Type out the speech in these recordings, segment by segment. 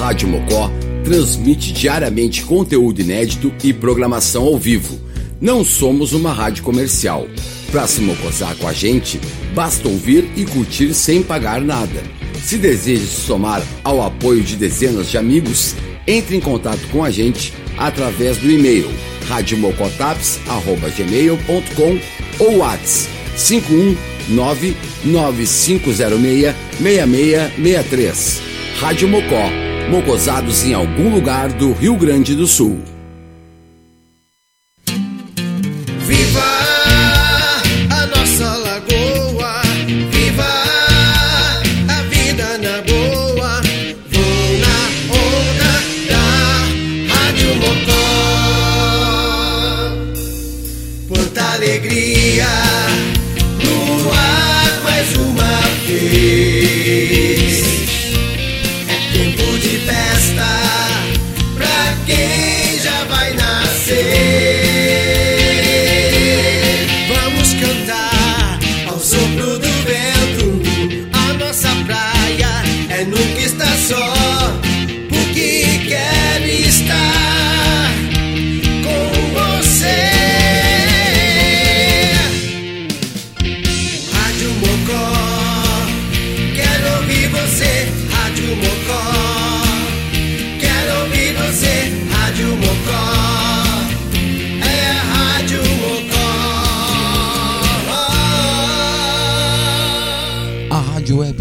Rádio Mocó transmite diariamente conteúdo inédito e programação ao vivo. Não somos uma rádio comercial. Para se mocosar com a gente, basta ouvir e curtir sem pagar nada. Se deseja se somar ao apoio de dezenas de amigos, entre em contato com a gente através do e-mail radiomocotaps.gmail.com ou WhatsApp 519 9506 6663. Rádio Mocó, mocosados em algum lugar do Rio Grande do Sul.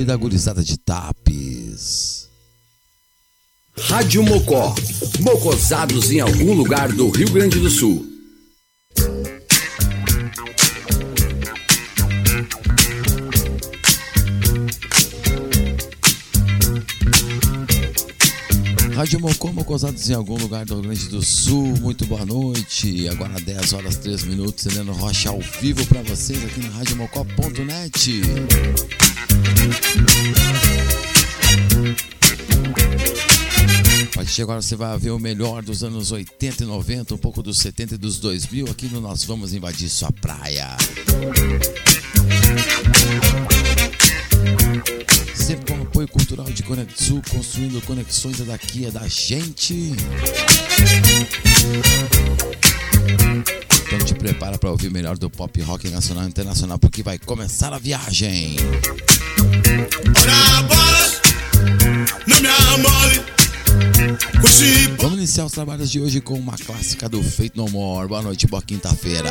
Da gurizada de Tapes. Rádio Mocó. Mocosados em algum lugar do Rio Grande do Sul. Rádio Mocó, Mocosados em algum lugar do Rio Grande do Sul. Muito boa noite. Agora 10 horas 3 minutos, Heleno Rocha ao vivo para vocês aqui na radiomocó.net. A partir de agora você vai ver o melhor dos anos 80 e 90, um pouco dos 70 e dos 2000. Aqui no Nós Vamos Invadir Sua Praia. Com apoio cultural de Conexul, construindo conexões é daqui, é da gente. Então te prepara para ouvir o melhor do pop rock nacional e internacional, porque vai começar a viagem. Vamos iniciar os trabalhos de hoje com uma clássica do Feito No More. Boa noite, boa quinta-feira.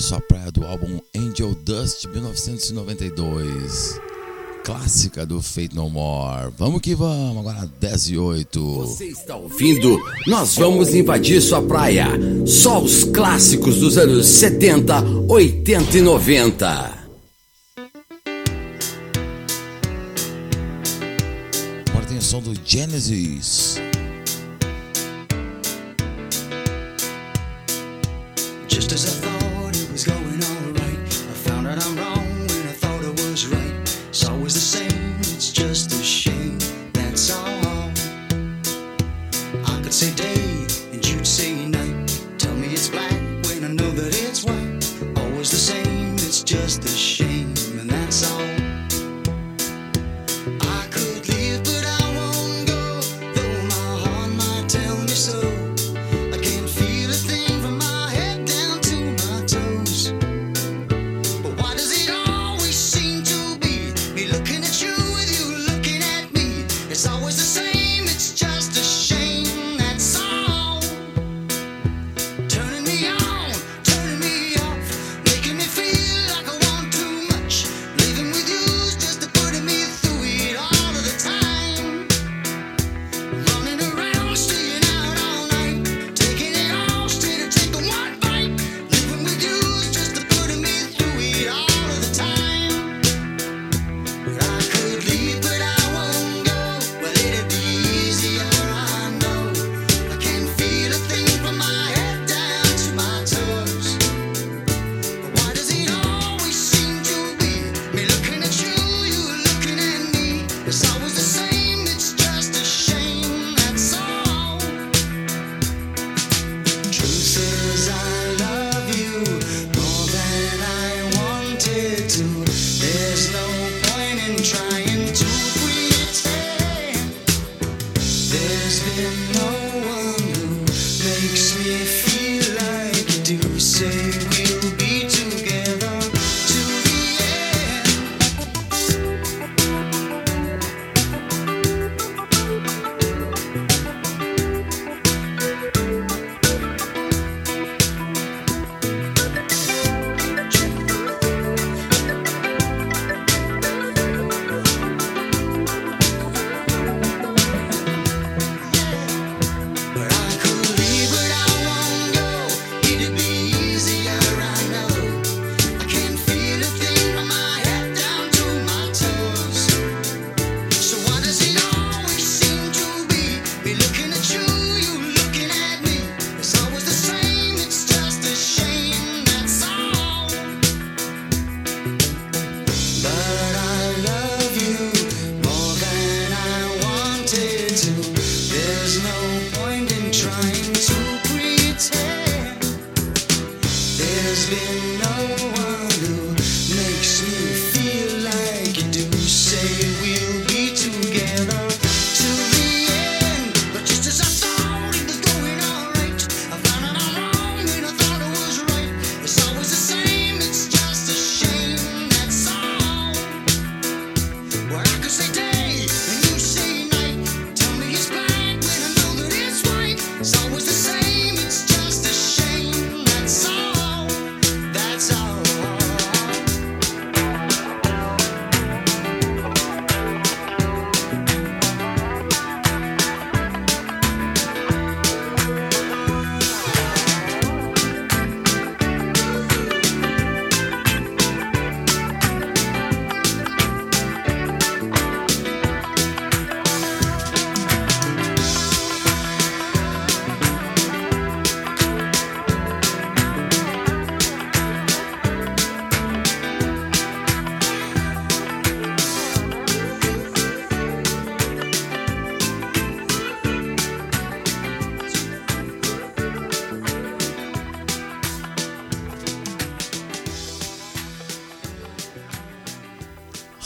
Sua praia do álbum Angel Dust 1992. Clássica do Fate No More. Vamos que vamos, agora 10 e 8. Você está ouvindo? Nós vamos invadir sua praia. Só os clássicos dos anos 70, 80 e 90. Agora tem o som do Genesis.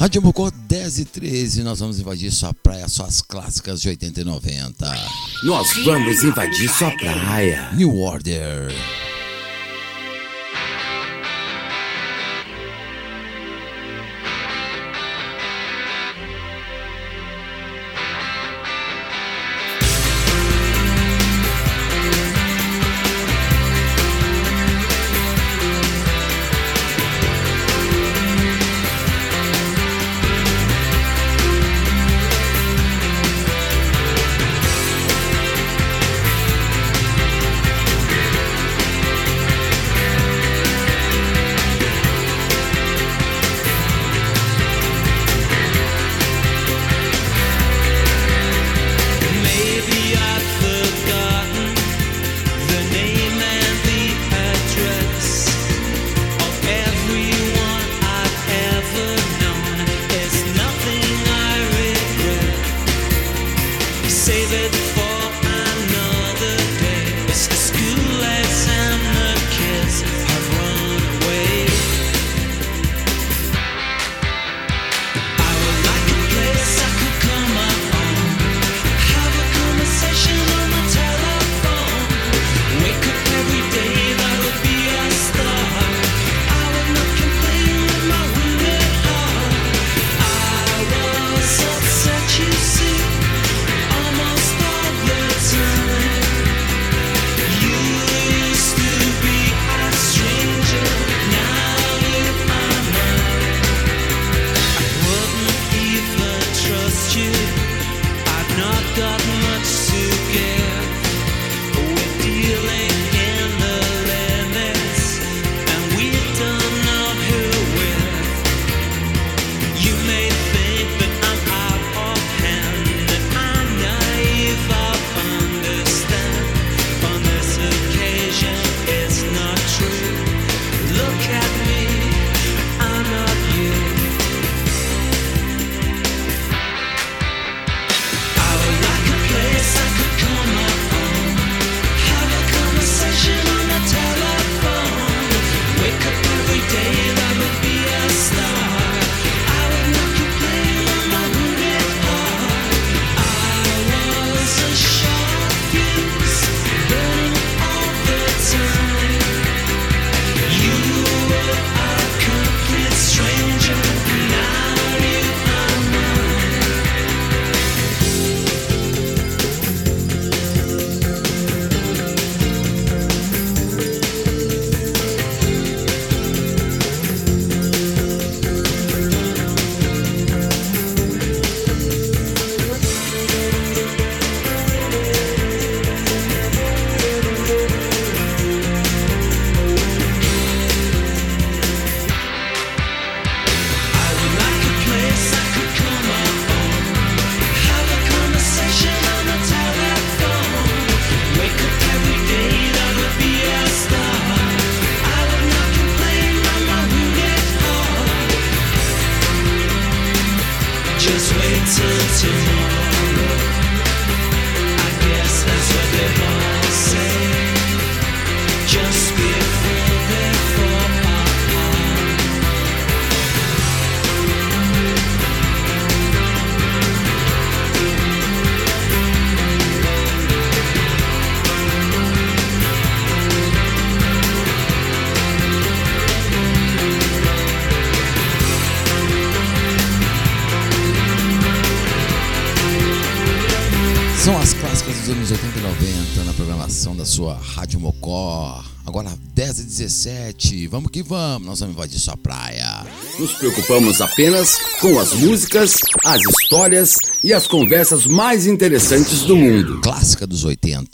Rádio Mocó 10 e 13, nós vamos invadir sua praia, suas clássicas de 80 e 90. Nós vamos invadir sua praia. New Order. Que vamos, nós vamos invadir sua praia. Nos preocupamos apenas com as músicas, as histórias e as conversas mais interessantes do mundo. Clássica dos 80.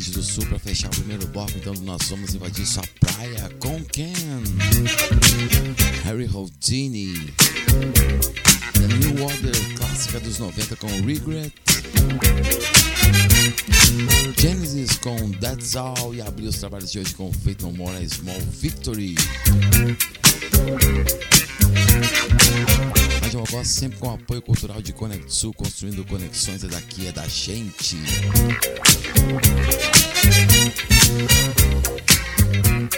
Grande do Sul para fechar o primeiro bloco, então nós vamos invadir sua praia com Ken, Harry Houdini, New Order clássica dos 90 com Regret, Genesis com That's All. E abrir os trabalhos de hoje com Fate No More Small Victory. Algoz sempre com apoio cultural de Conexul, construindo conexões é daqui, é da gente.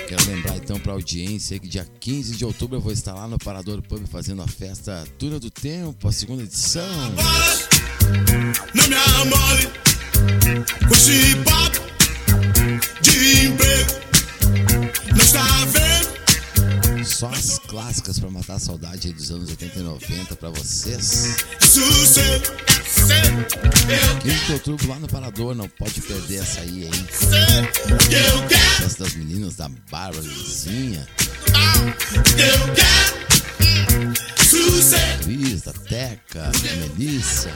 Quero lembrar então para a audiência que dia 15 de outubro eu vou estar lá no Parador Pub fazendo a festa Túnel do Tempo, a segunda edição. Não me amole com esse papo de emprego. Só as clássicas para matar a saudade dos anos 80 e 90 para vocês. 15 de outubro lá no Parador, não pode perder essa aí, hein? Festa das meninas da Bárbara Lizinha. Luiz, da Teca, da Melissa.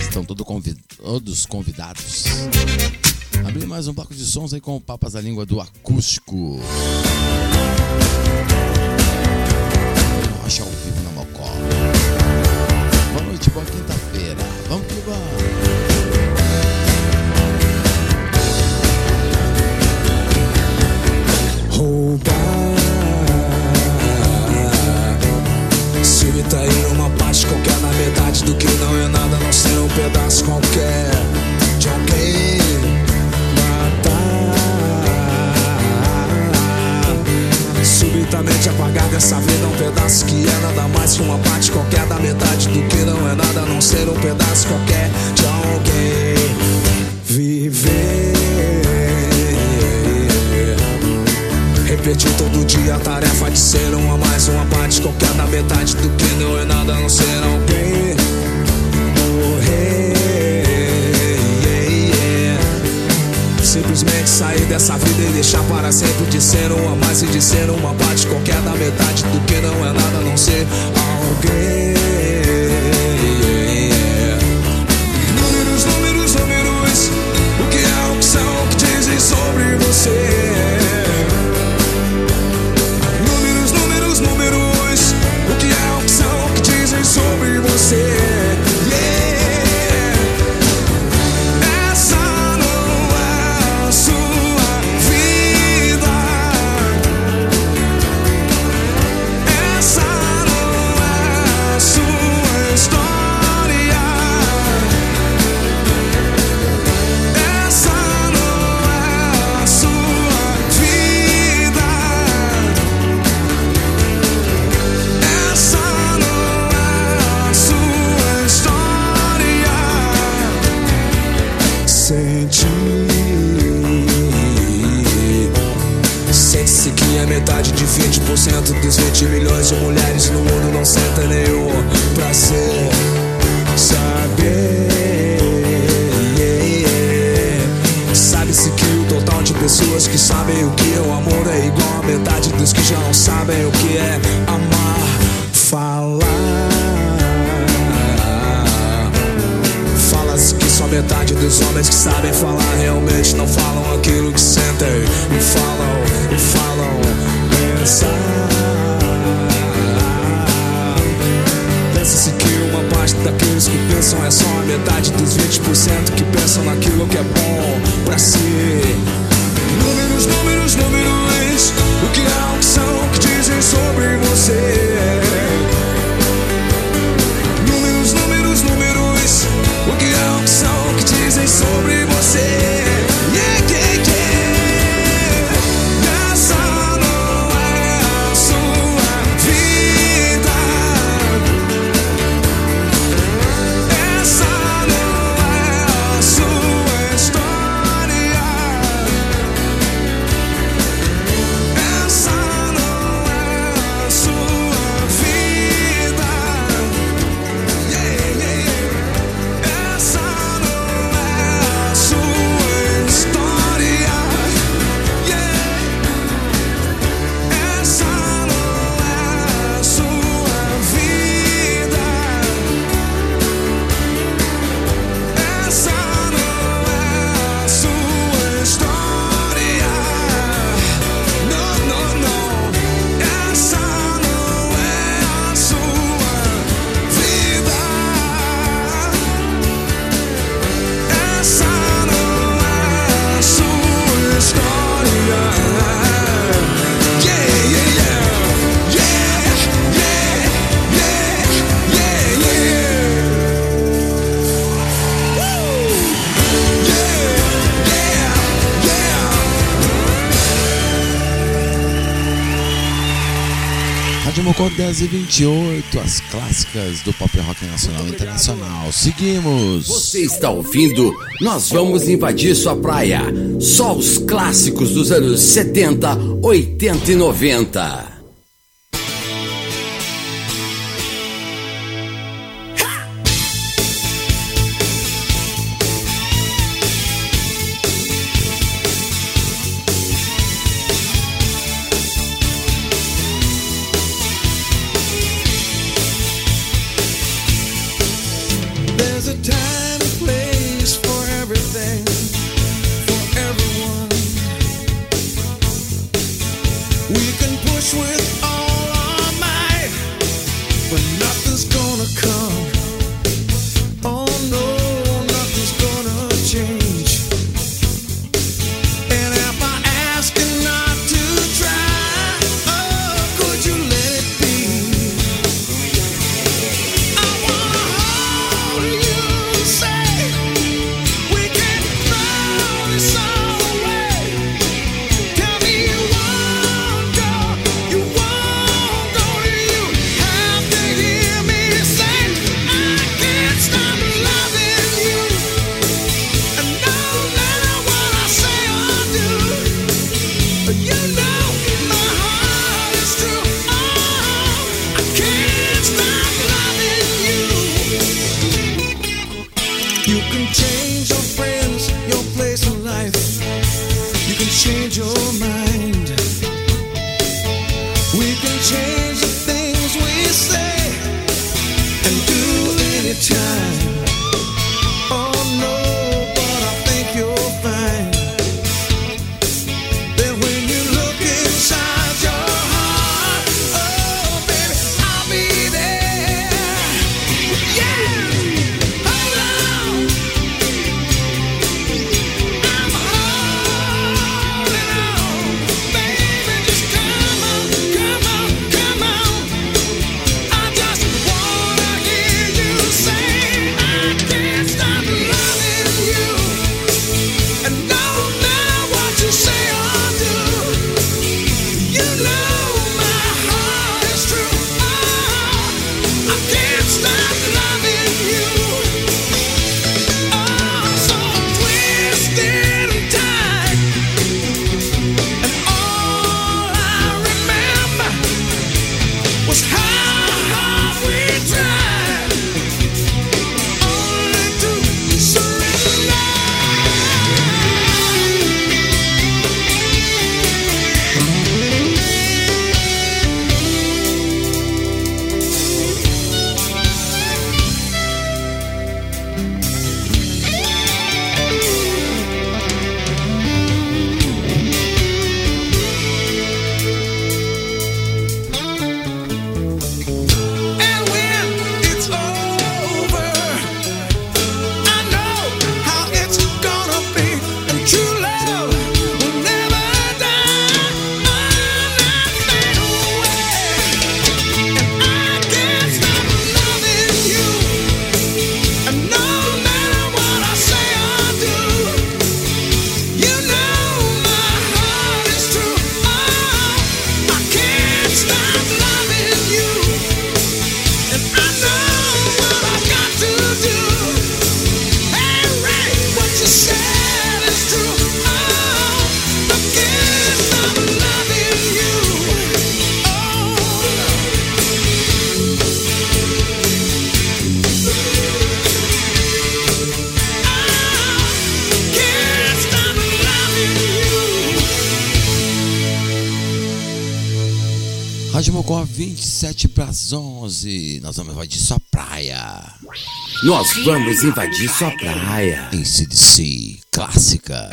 Estão todos convidados. Abrir mais um bloco de sons aí com o Papas da Língua do Acústico. Me falam, me falam. Pensa. Pensa-se que uma parte daqueles que pensam é só a metade dos 20% que pensam naquilo que é bom pra si. Números, números, números. O que é, o que são, o que dizem sobre 228, as clássicas do pop rock nacional e internacional. Seguimos. Você está ouvindo? Nós vamos invadir sua praia. Só os clássicos dos anos 70, 80 e 90. There's a time. invadir sua praia. Nós vamos invadir sua praia. Em CDC, clássica.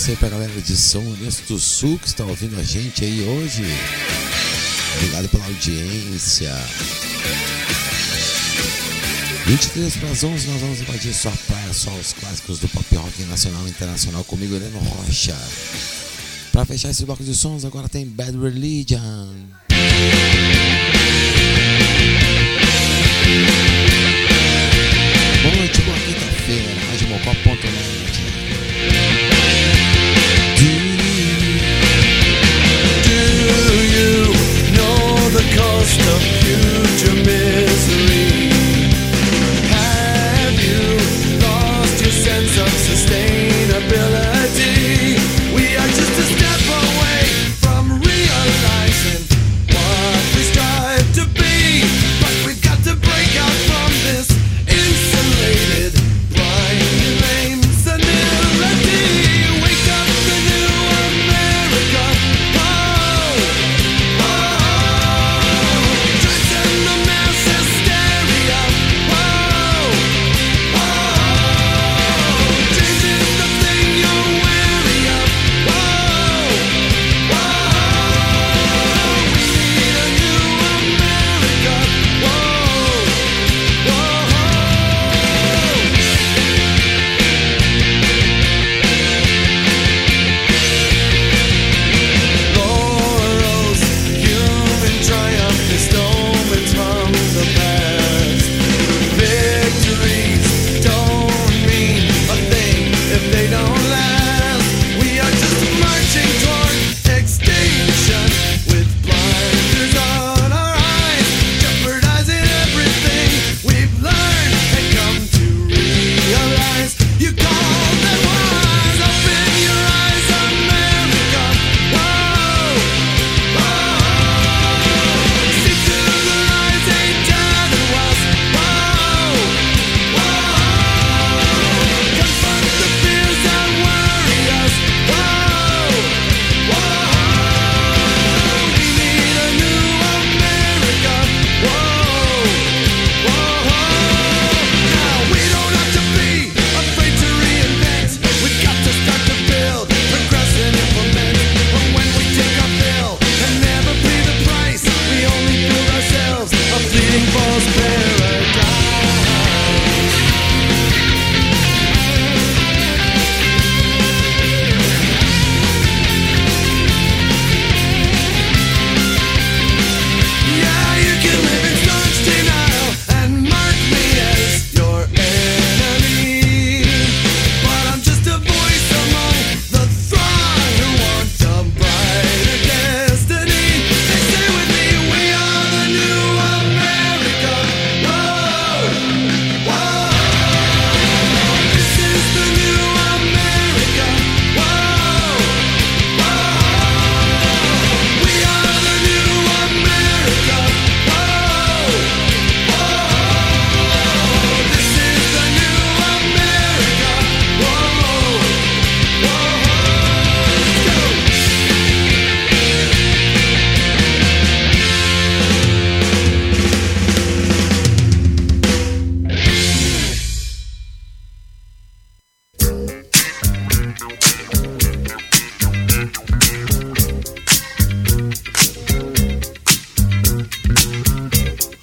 Abraço aí pra galera de São Lourenço do Sul que está ouvindo a gente aí hoje. Obrigado pela audiência. 23 para as 11 nós vamos invadir sua praia, só os clássicos do pop rock nacional e internacional comigo, Heleno Rocha. Para fechar esse bloco de sons, agora tem Bad Religion.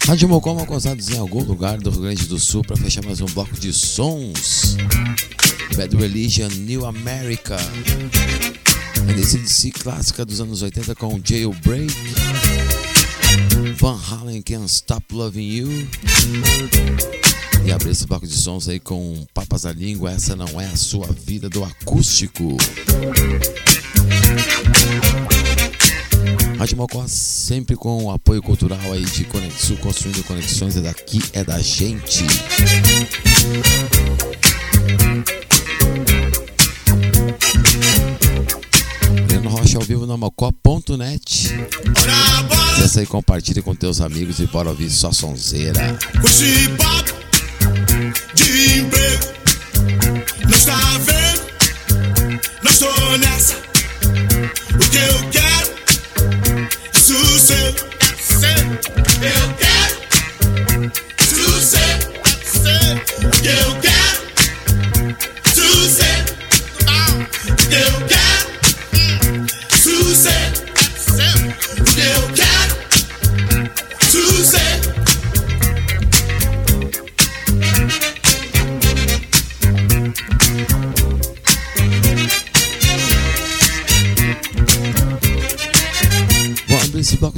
Rádio Mocó alcançados em algum lugar do Rio Grande do Sul para fechar mais um bloco de sons. Bad Religion, New America. NCDC clássica dos anos 80 com Jailbreak. Van Halen Can't Stop Loving You. E abrir esse bloco de sons aí com Papas da Língua, essa não é a sua vida do acústico. Rádio Mocó sempre com o apoio cultural aí de Conexão, construindo conexões, é daqui, é da gente. Breno Rocha ao vivo na mocó.net. Acesse aí, compartilhe com teus amigos e bora ouvir só sonzeira. Papo de emprego não está vendo, não estou nessa. O que eu quero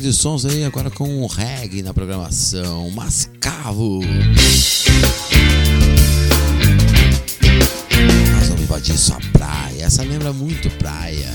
de sons aí agora com reggae na programação. Mascavo. Nós vamos invadir sua praia. Essa lembra muito praia.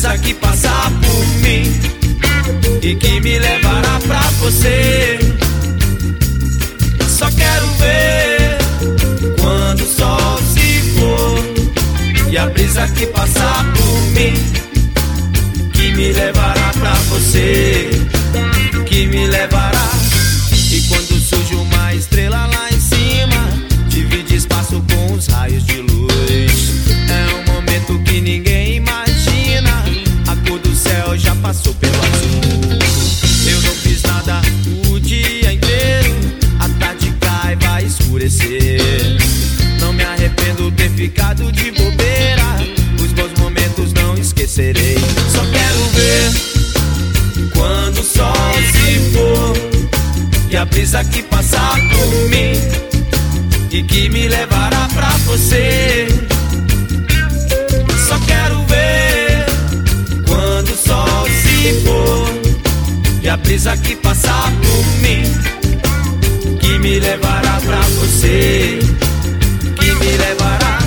A brisa que passar por mim E que me levará pra você. Só quero ver Quando o sol se for E a brisa que passar por mim Que me levará pra você Que me levará brisa que passar por mim e que me levará pra você. Só quero ver quando o sol se for e a brisa que passar por mim, que me levará pra você, que me levará.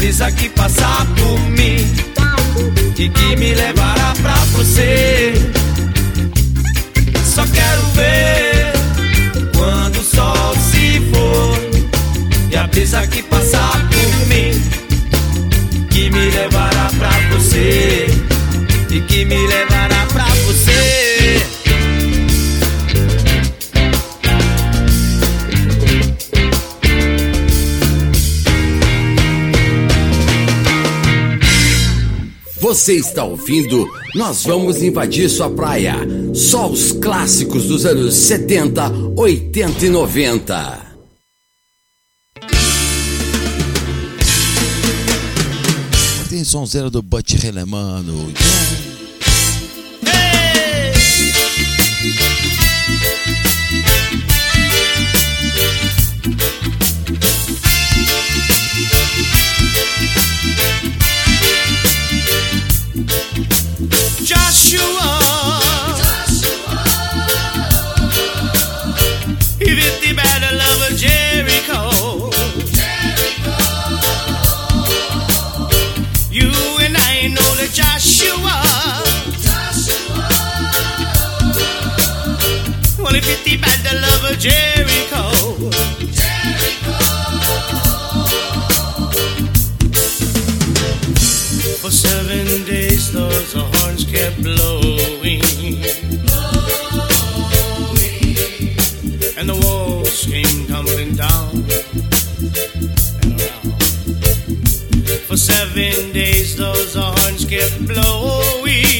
For e Você está ouvindo Nós Vamos Invadir Sua Praia. Só os clássicos dos anos 70, 80 e 90. Tem sonzeira do Butch Relemano. Seven days those horns kept blowing.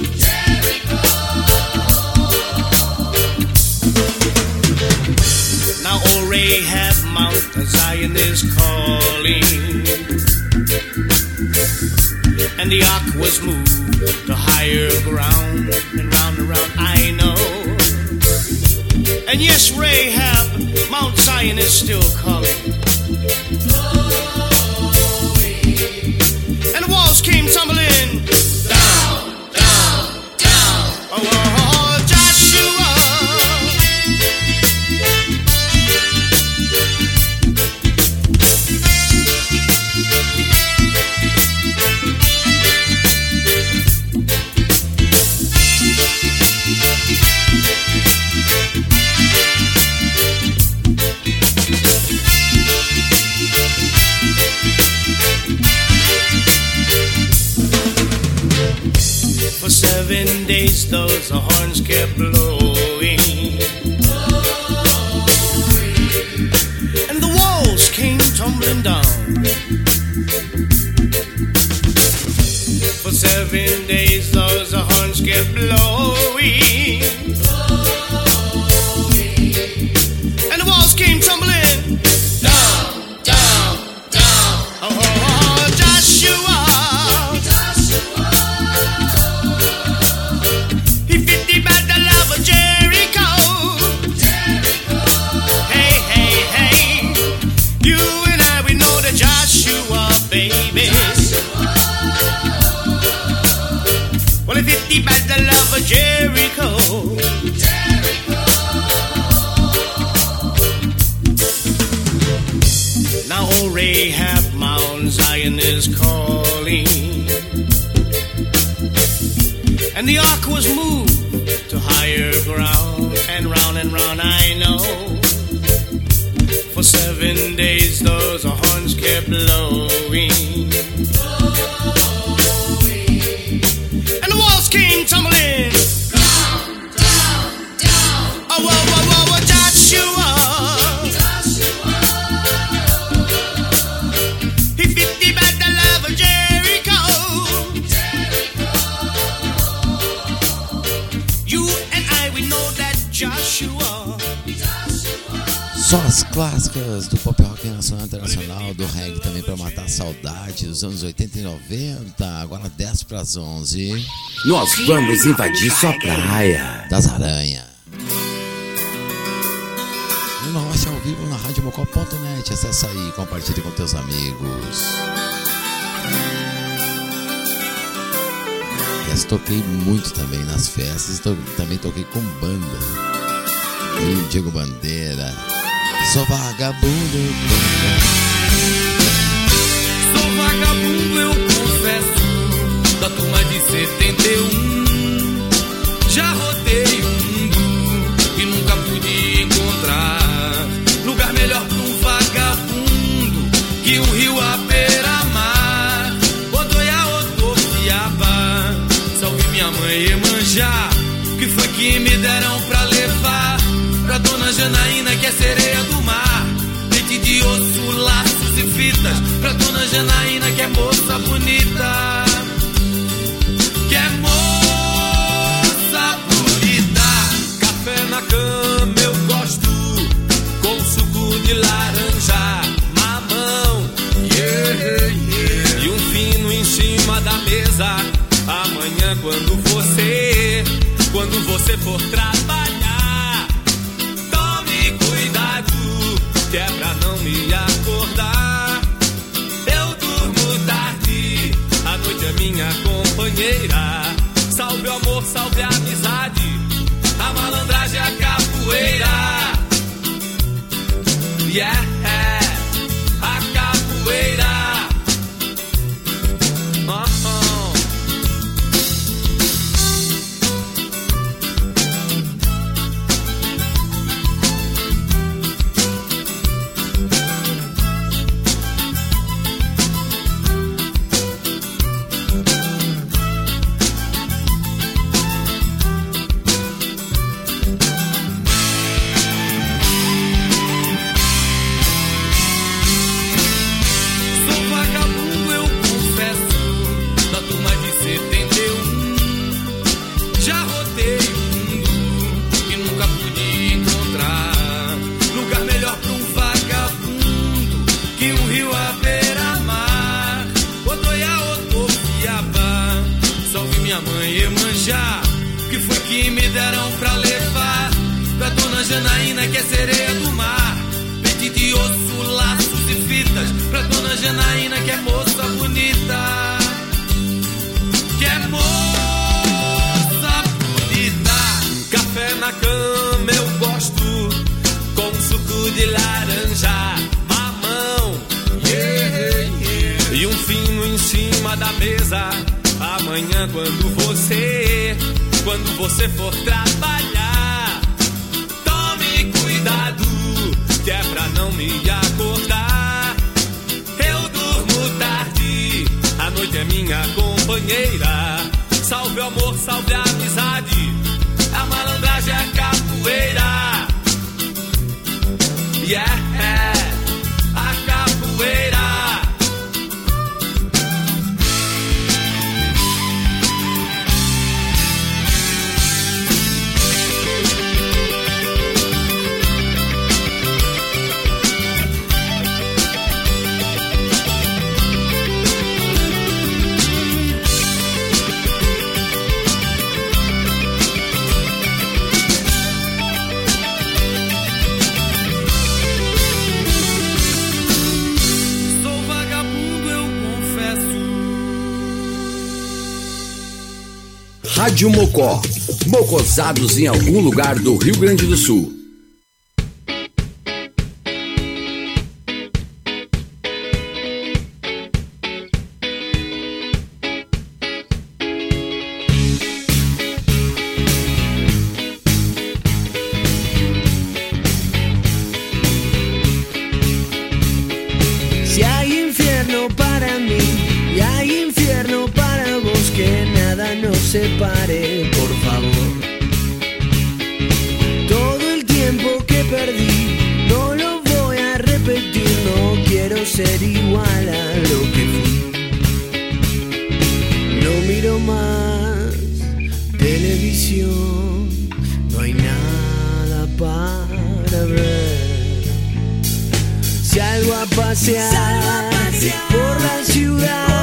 Zion is calling and the ark was moved to higher ground and round and round I know. And yes, Rahab, Mount Zion is still calling. the horn dos anos 80 e 90. Agora 10 pras 11 Nós vamos invadir sua praia. das Aranha. E o Norte ao vivo na radiomocó.net. Acesse aí e compartilhe com teus amigos. Aliás, toquei muito também nas festas, to- também toquei com banda. E Diego Bandeira. Sou vagabundo. Vagabundo, eu confesso, da turma de 71. Já rodei o mundo e nunca pude encontrar lugar melhor pra um vagabundo que um rio à beira-mar. Odoia, Odofiaba, salve minha mãe Emanjá, que foi que me deram pra levar pra dona Janaína, que é sereia do mar. Leite de osso, laços e fitas pra dona Janaína, moça bonita. Que é moça bonita. Café na cama eu gosto, com suco de laranja, mamão, yeah, yeah. e um fino em cima da mesa. Amanhã quando você, quando você for trabalhar, yeah. me deram pra levar pra dona Janaína que é sereia do mar. Pente de osso, laços e fitas pra dona Janaína que é moça bonita. Que é moça bonita. Café na cama eu gosto com suco de laranja, mamão yeah, yeah. e um fino em cima da mesa. Amanhã quando você quando você for trabalhar. Tome cuidado, que é pra não me acordar. Eu durmo tarde, a noite é minha companheira. Salve o amor, salve a amizade. A malandragem é, é a capoeira. Yeah, a capoeira. Rádio Mocó. Mocosados em algum lugar do Rio Grande do Sul. Por la ciudad.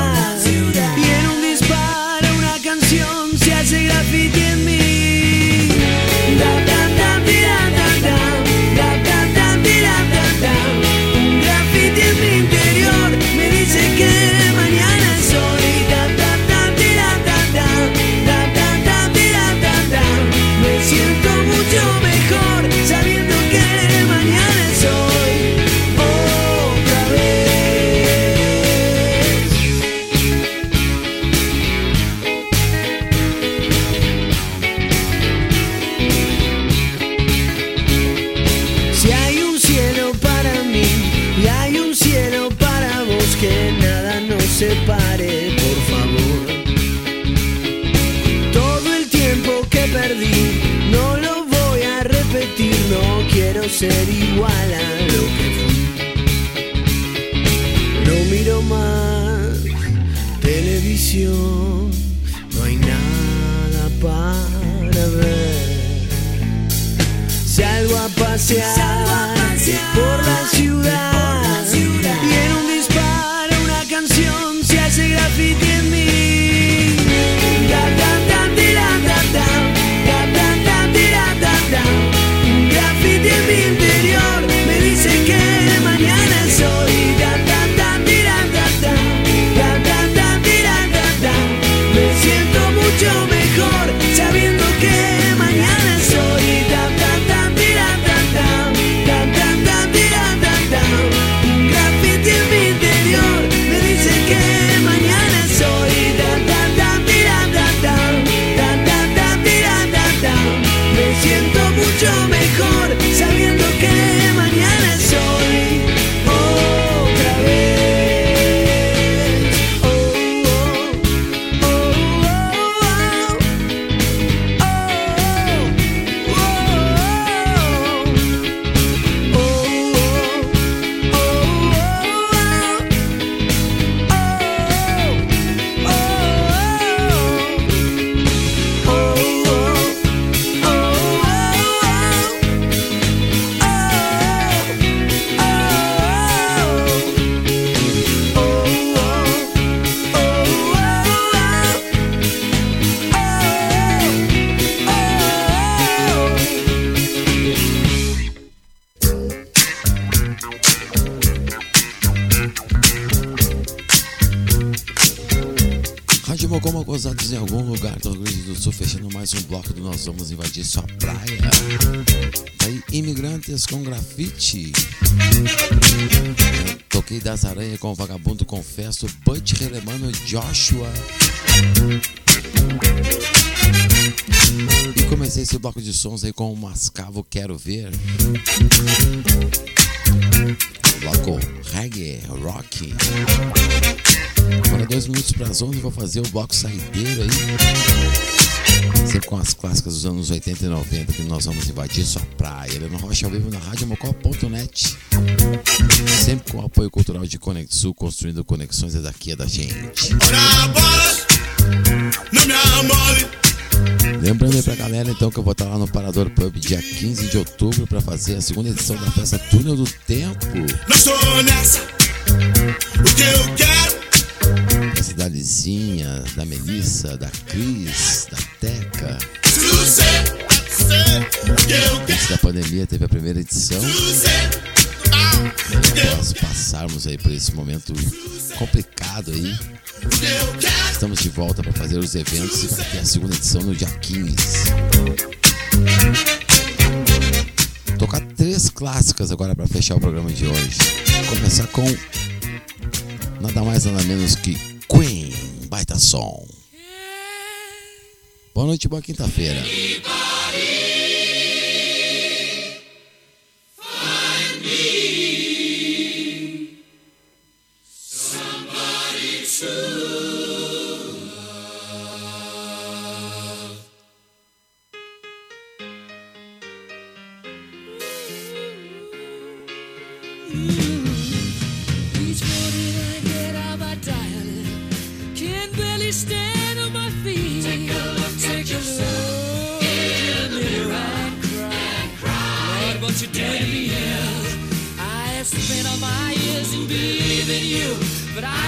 Toquei das aranhas com o Vagabundo Confesso, Butch Relemano Joshua. E comecei esse bloco de sons aí com o Mascavo Quero Ver. Bloco reggae, rock. Agora dois minutos para as 11 vou fazer o bloco saideiro aí. Sempre com as clássicas dos anos 80 e 90 que nós vamos invadir sua praia. Helena Rocha ao vivo na rádio mocó.net. Sempre com o apoio cultural de Conexul, construindo conexões é daqui é da gente. Lembrando aí pra galera então que eu vou estar lá no Parador Pub dia 15 de outubro para fazer a segunda edição da festa Túnel do Tempo. Não estou nessa. O que eu quero, Da Lizinha, da Melissa, da Cris, da Teca. Antes da pandemia teve a primeira edição. nós passarmos aí por esse momento complicado aí. Estamos de volta para fazer os eventos e ter a segunda edição no dia 15. Tocar três clássicas agora para fechar o programa de hoje. Começar com nada mais nada menos que Queen, baita som. Boa noite, boa quinta-feira. But I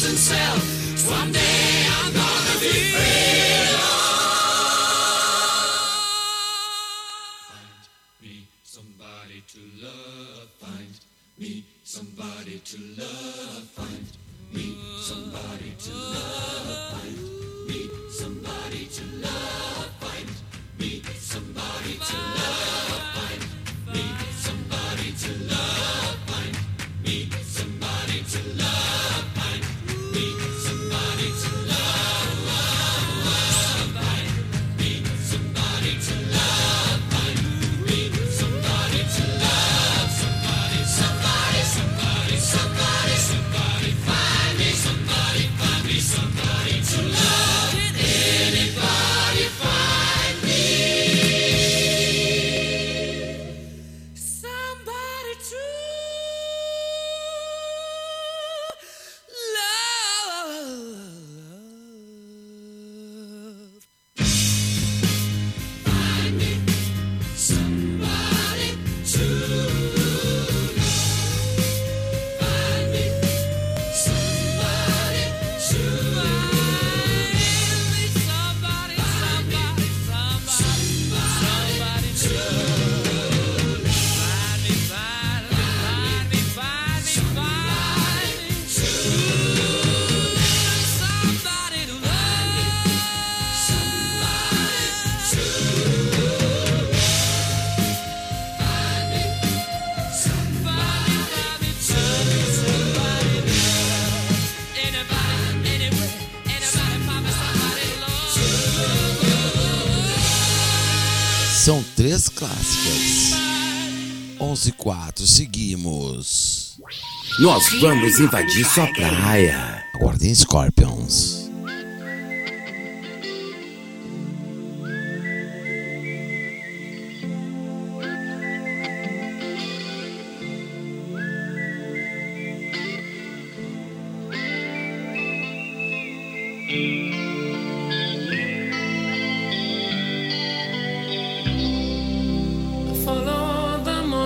prison cell. clássicas. 11 4, seguimos. Nós vamos invadir sua praia. Aguardem Scorpion.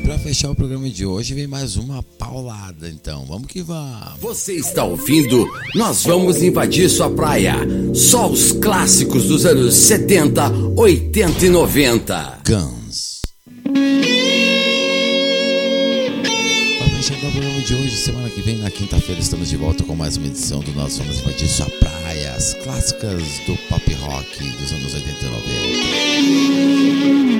Para fechar o programa de hoje vem mais uma paulada, então vamos que vamos. Você está ouvindo? Nós vamos invadir sua praia. Só os clássicos dos anos 70, 80 e 90. Guns. Para fechar o programa de hoje, semana que vem, na quinta-feira, estamos de volta com mais uma edição do Nós Vamos Invadir Sua Praia, as clássicas do pop rock dos anos 80 e 90.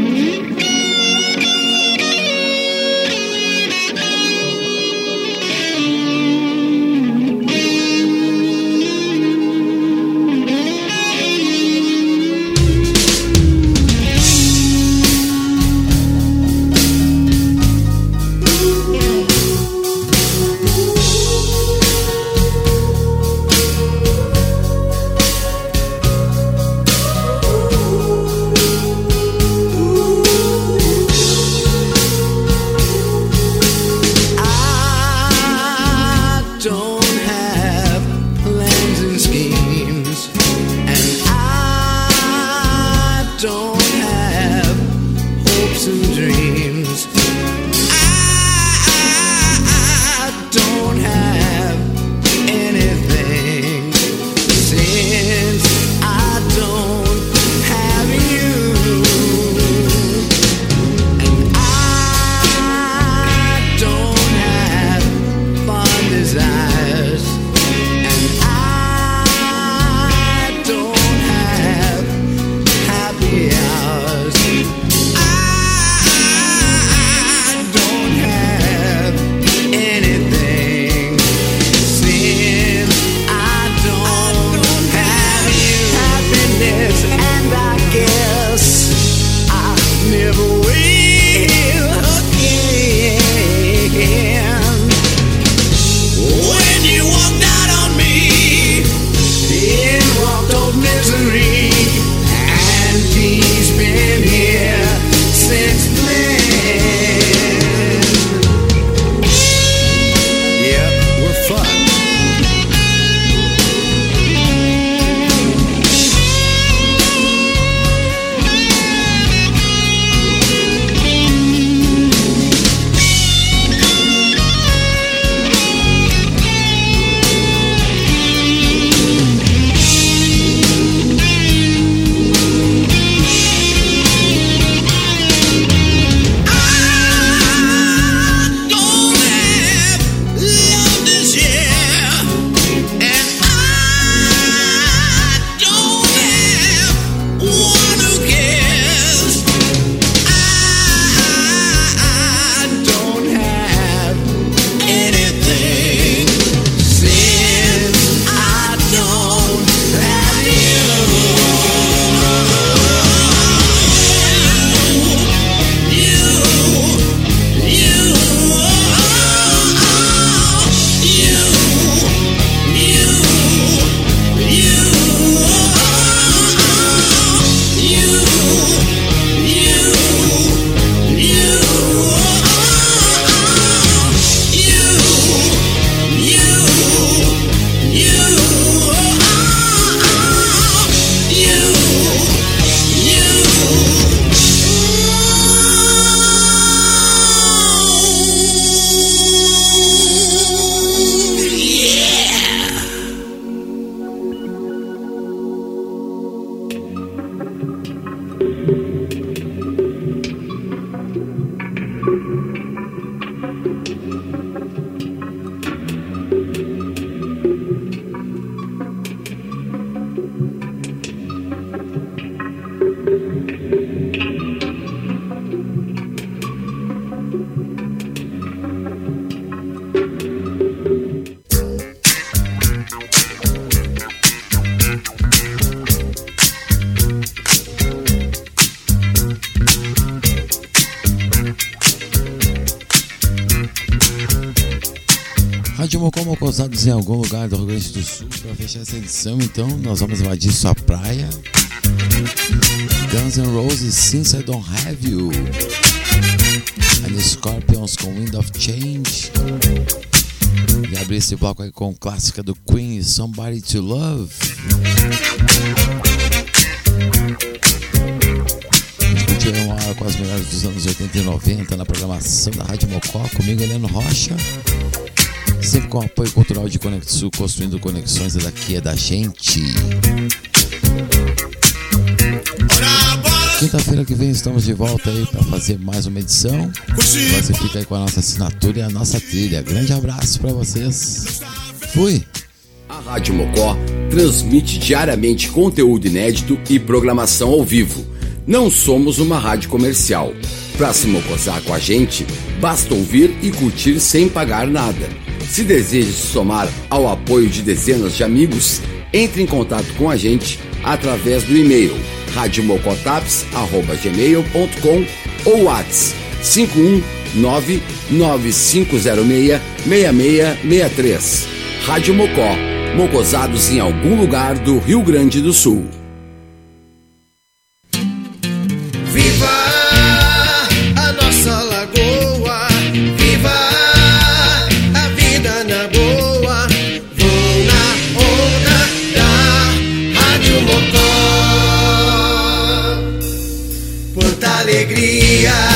Fechar essa edição, então, nós vamos invadir sua praia. Guns N' Roses, Since I Don't Have You. And the Scorpions com Wind of Change. E abrir esse bloco aí com clássica do Queen, Somebody to Love. Continua uma hora com as melhores dos anos 80 e 90 na programação da Rádio Mocó, comigo Heleno Rocha. Sempre com apoio cultural de Conexul, construindo conexões, daqui é da gente. Quinta-feira que vem estamos de volta aí para fazer mais uma edição. Você fica aí com a nossa assinatura e a nossa trilha. Grande abraço para vocês. Fui! A Rádio Mocó transmite diariamente conteúdo inédito e programação ao vivo. Não somos uma rádio comercial. Para se mocosar com a gente, basta ouvir e curtir sem pagar nada. Se deseja se somar ao apoio de dezenas de amigos, entre em contato com a gente através do e-mail radiomocotaps.gmail.com ou WhatsApp 51995066663. Rádio Mocó, mocosados em algum lugar do Rio Grande do Sul. Viva día.